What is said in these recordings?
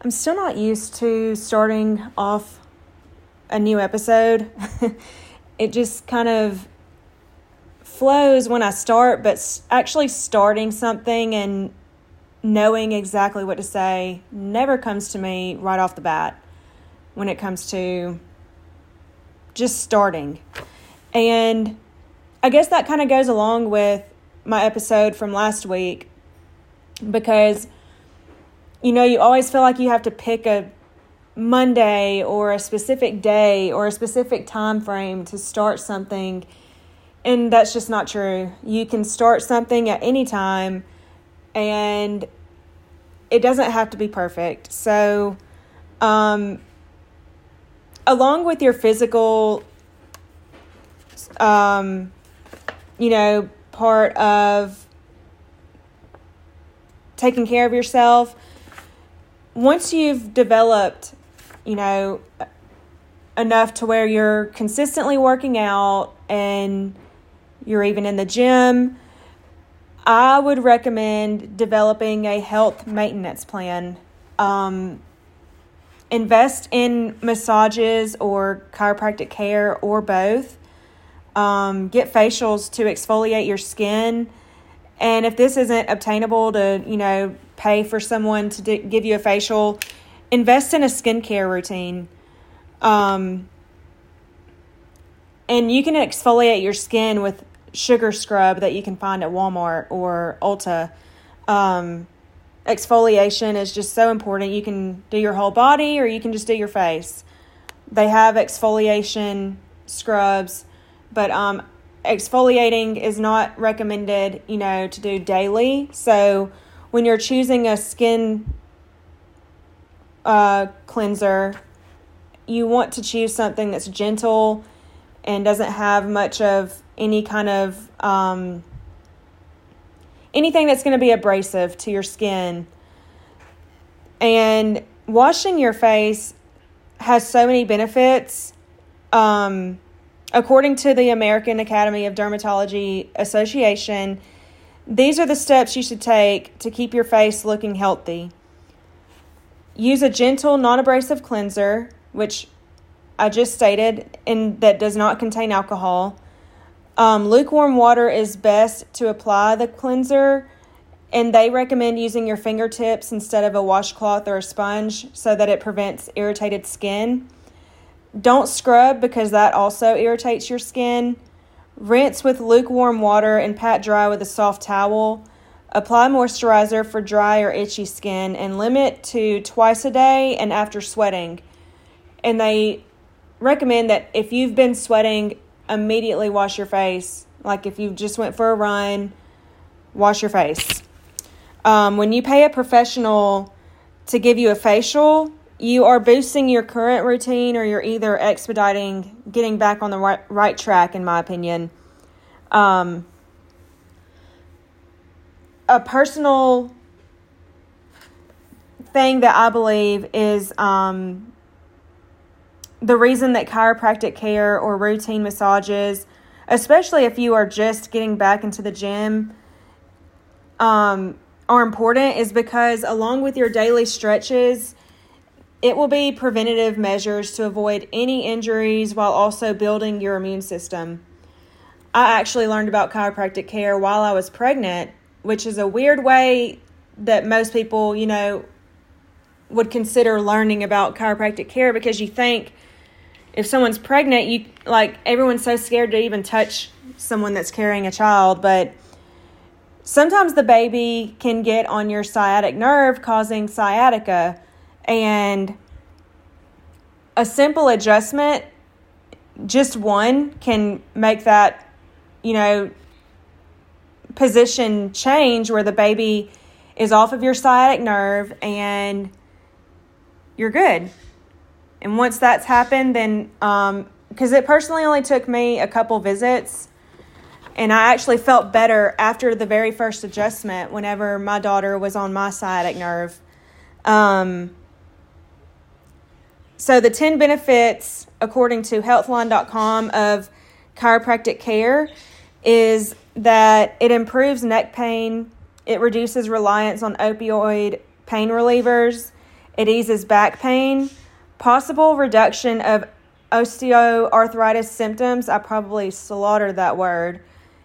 I'm still not used to starting off a new episode. it just kind of flows when I start, but actually starting something and knowing exactly what to say never comes to me right off the bat when it comes to just starting. And I guess that kind of goes along with my episode from last week because you know, you always feel like you have to pick a Monday or a specific day or a specific time frame to start something. And that's just not true. You can start something at any time and it doesn't have to be perfect. So, um, along with your physical, um, you know, part of taking care of yourself, once you've developed, you know, enough to where you're consistently working out and you're even in the gym, I would recommend developing a health maintenance plan. Um, invest in massages or chiropractic care or both. Um, get facials to exfoliate your skin. And if this isn't obtainable to, you know, pay for someone to d- give you a facial, invest in a skincare routine. Um, and you can exfoliate your skin with sugar scrub that you can find at Walmart or Ulta. Um, exfoliation is just so important. You can do your whole body or you can just do your face. They have exfoliation scrubs, but um, exfoliating is not recommended, you know, to do daily. So when you're choosing a skin uh, cleanser, you want to choose something that's gentle and doesn't have much of any kind of um, anything that's going to be abrasive to your skin. And washing your face has so many benefits. Um, according to the American Academy of Dermatology Association, these are the steps you should take to keep your face looking healthy. Use a gentle, non abrasive cleanser, which I just stated, and that does not contain alcohol. Um, lukewarm water is best to apply the cleanser, and they recommend using your fingertips instead of a washcloth or a sponge so that it prevents irritated skin. Don't scrub because that also irritates your skin. Rinse with lukewarm water and pat dry with a soft towel. Apply moisturizer for dry or itchy skin and limit to twice a day and after sweating. And they recommend that if you've been sweating, immediately wash your face. Like if you just went for a run, wash your face. Um, when you pay a professional to give you a facial, you are boosting your current routine or you're either expediting getting back on the right, right track, in my opinion. Um, a personal thing that I believe is um, the reason that chiropractic care or routine massages, especially if you are just getting back into the gym, um, are important is because along with your daily stretches, it will be preventative measures to avoid any injuries while also building your immune system. I actually learned about chiropractic care while I was pregnant, which is a weird way that most people, you know, would consider learning about chiropractic care because you think if someone's pregnant, you like everyone's so scared to even touch someone that's carrying a child, but sometimes the baby can get on your sciatic nerve causing sciatica and a simple adjustment, just one, can make that, you know, position change where the baby is off of your sciatic nerve and you're good. And once that's happened, then, because um, it personally only took me a couple visits, and I actually felt better after the very first adjustment whenever my daughter was on my sciatic nerve. Um, so, the 10 benefits, according to healthline.com, of chiropractic care is that it improves neck pain, it reduces reliance on opioid pain relievers, It eases back pain, possible reduction of osteoarthritis symptoms. I probably slaughtered that word.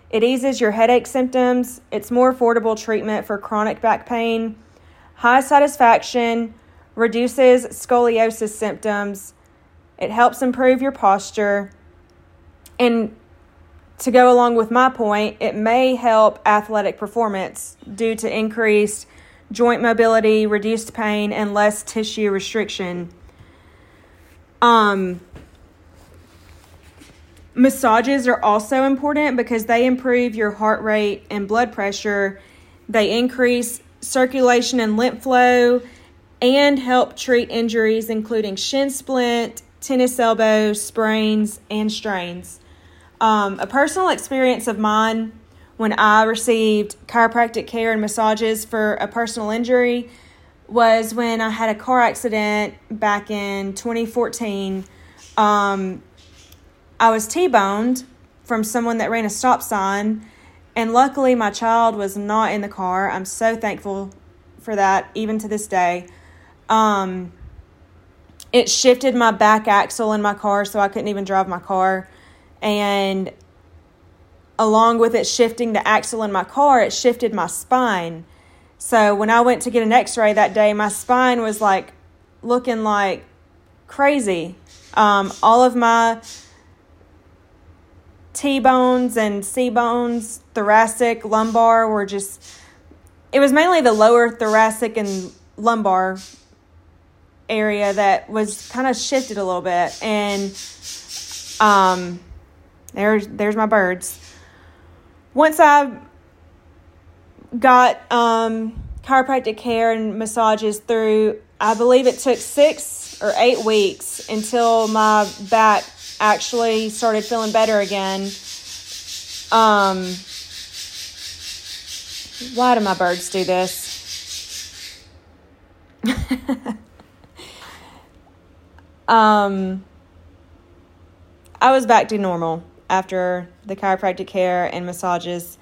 It eases your headache symptoms. It's more affordable treatment for chronic back pain. High satisfaction, reduces scoliosis symptoms. It helps improve your posture. And to go along with my point, it may help athletic performance due to increased joint mobility, reduced pain, and less tissue restriction. Um, massages are also important because they improve your heart rate and blood pressure. They increase circulation and lymph flow and help treat injuries including shin splint, tennis elbow, sprains, and strains. Um, a personal experience of mine when I received chiropractic care and massages for a personal injury was when I had a car accident back in 2014. Um, I was T boned from someone that ran a stop sign, and luckily my child was not in the car. I'm so thankful for that, even to this day. Um, it shifted my back axle in my car, so I couldn't even drive my car and along with it shifting the axle in my car, it shifted my spine. So when I went to get an x ray that day, my spine was like looking like crazy. Um, all of my T bones and C bones, thoracic, lumbar were just, it was mainly the lower thoracic and lumbar area that was kind of shifted a little bit. And, um, there's there's my birds. Once I got um, chiropractic care and massages through, I believe it took six or eight weeks until my back actually started feeling better again. Um, why do my birds do this? um, I was back to normal after the chiropractic care and massages.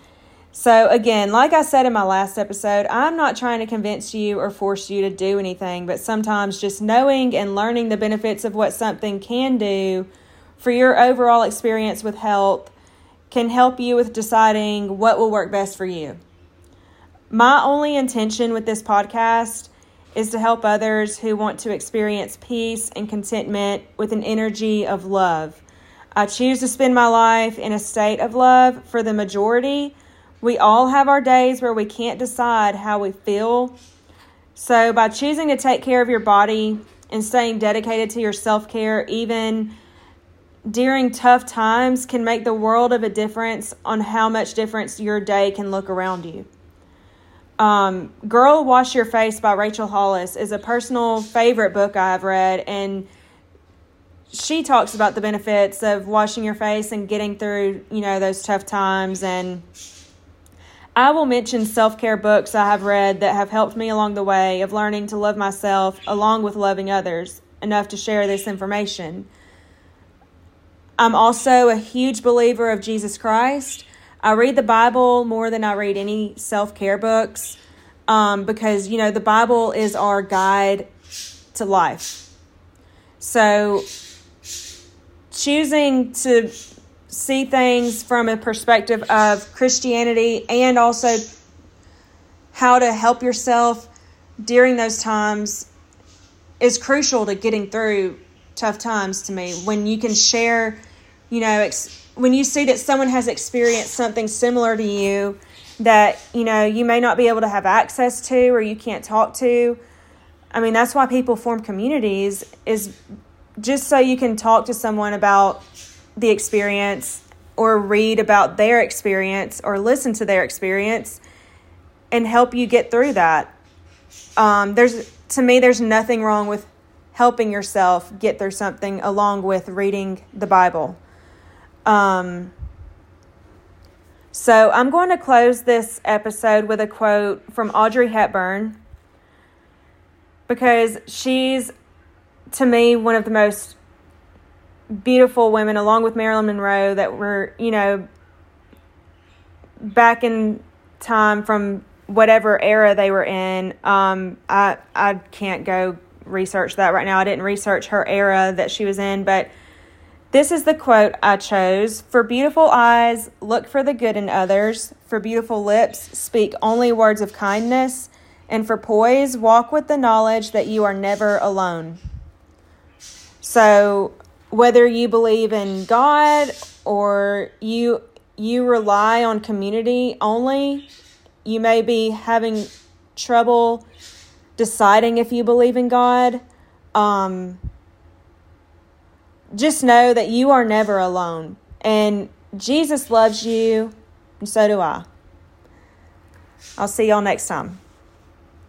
So, again, like I said in my last episode, I'm not trying to convince you or force you to do anything, but sometimes just knowing and learning the benefits of what something can do for your overall experience with health can help you with deciding what will work best for you. My only intention with this podcast is to help others who want to experience peace and contentment with an energy of love. I choose to spend my life in a state of love for the majority. We all have our days where we can't decide how we feel. So, by choosing to take care of your body and staying dedicated to your self care, even during tough times, can make the world of a difference on how much difference your day can look around you. Um, Girl Wash Your Face by Rachel Hollis is a personal favorite book I've read, and she talks about the benefits of washing your face and getting through, you know, those tough times. And I will mention self care books I have read that have helped me along the way of learning to love myself along with loving others enough to share this information. I'm also a huge believer of Jesus Christ. I read the Bible more than I read any self care books um, because, you know, the Bible is our guide to life. So choosing to see things from a perspective of Christianity and also how to help yourself during those times is crucial to getting through tough times to me. When you can share, you know, ex- when you see that someone has experienced something similar to you that, you know, you may not be able to have access to or you can't talk to. I mean, that's why people form communities is just so you can talk to someone about the experience or read about their experience or listen to their experience and help you get through that. Um, there's to me, there's nothing wrong with helping yourself get through something along with reading the Bible. Um, so I'm going to close this episode with a quote from Audrey Hepburn because she's to me, one of the most beautiful women, along with Marilyn Monroe, that were, you know, back in time from whatever era they were in. Um, I I can't go research that right now. I didn't research her era that she was in, but this is the quote I chose For beautiful eyes, look for the good in others. For beautiful lips, speak only words of kindness. And for poise, walk with the knowledge that you are never alone. So, whether you believe in God or you you rely on community only, you may be having trouble deciding if you believe in God. Um, just know that you are never alone. And Jesus loves you, and so do I. I'll see y'all next time.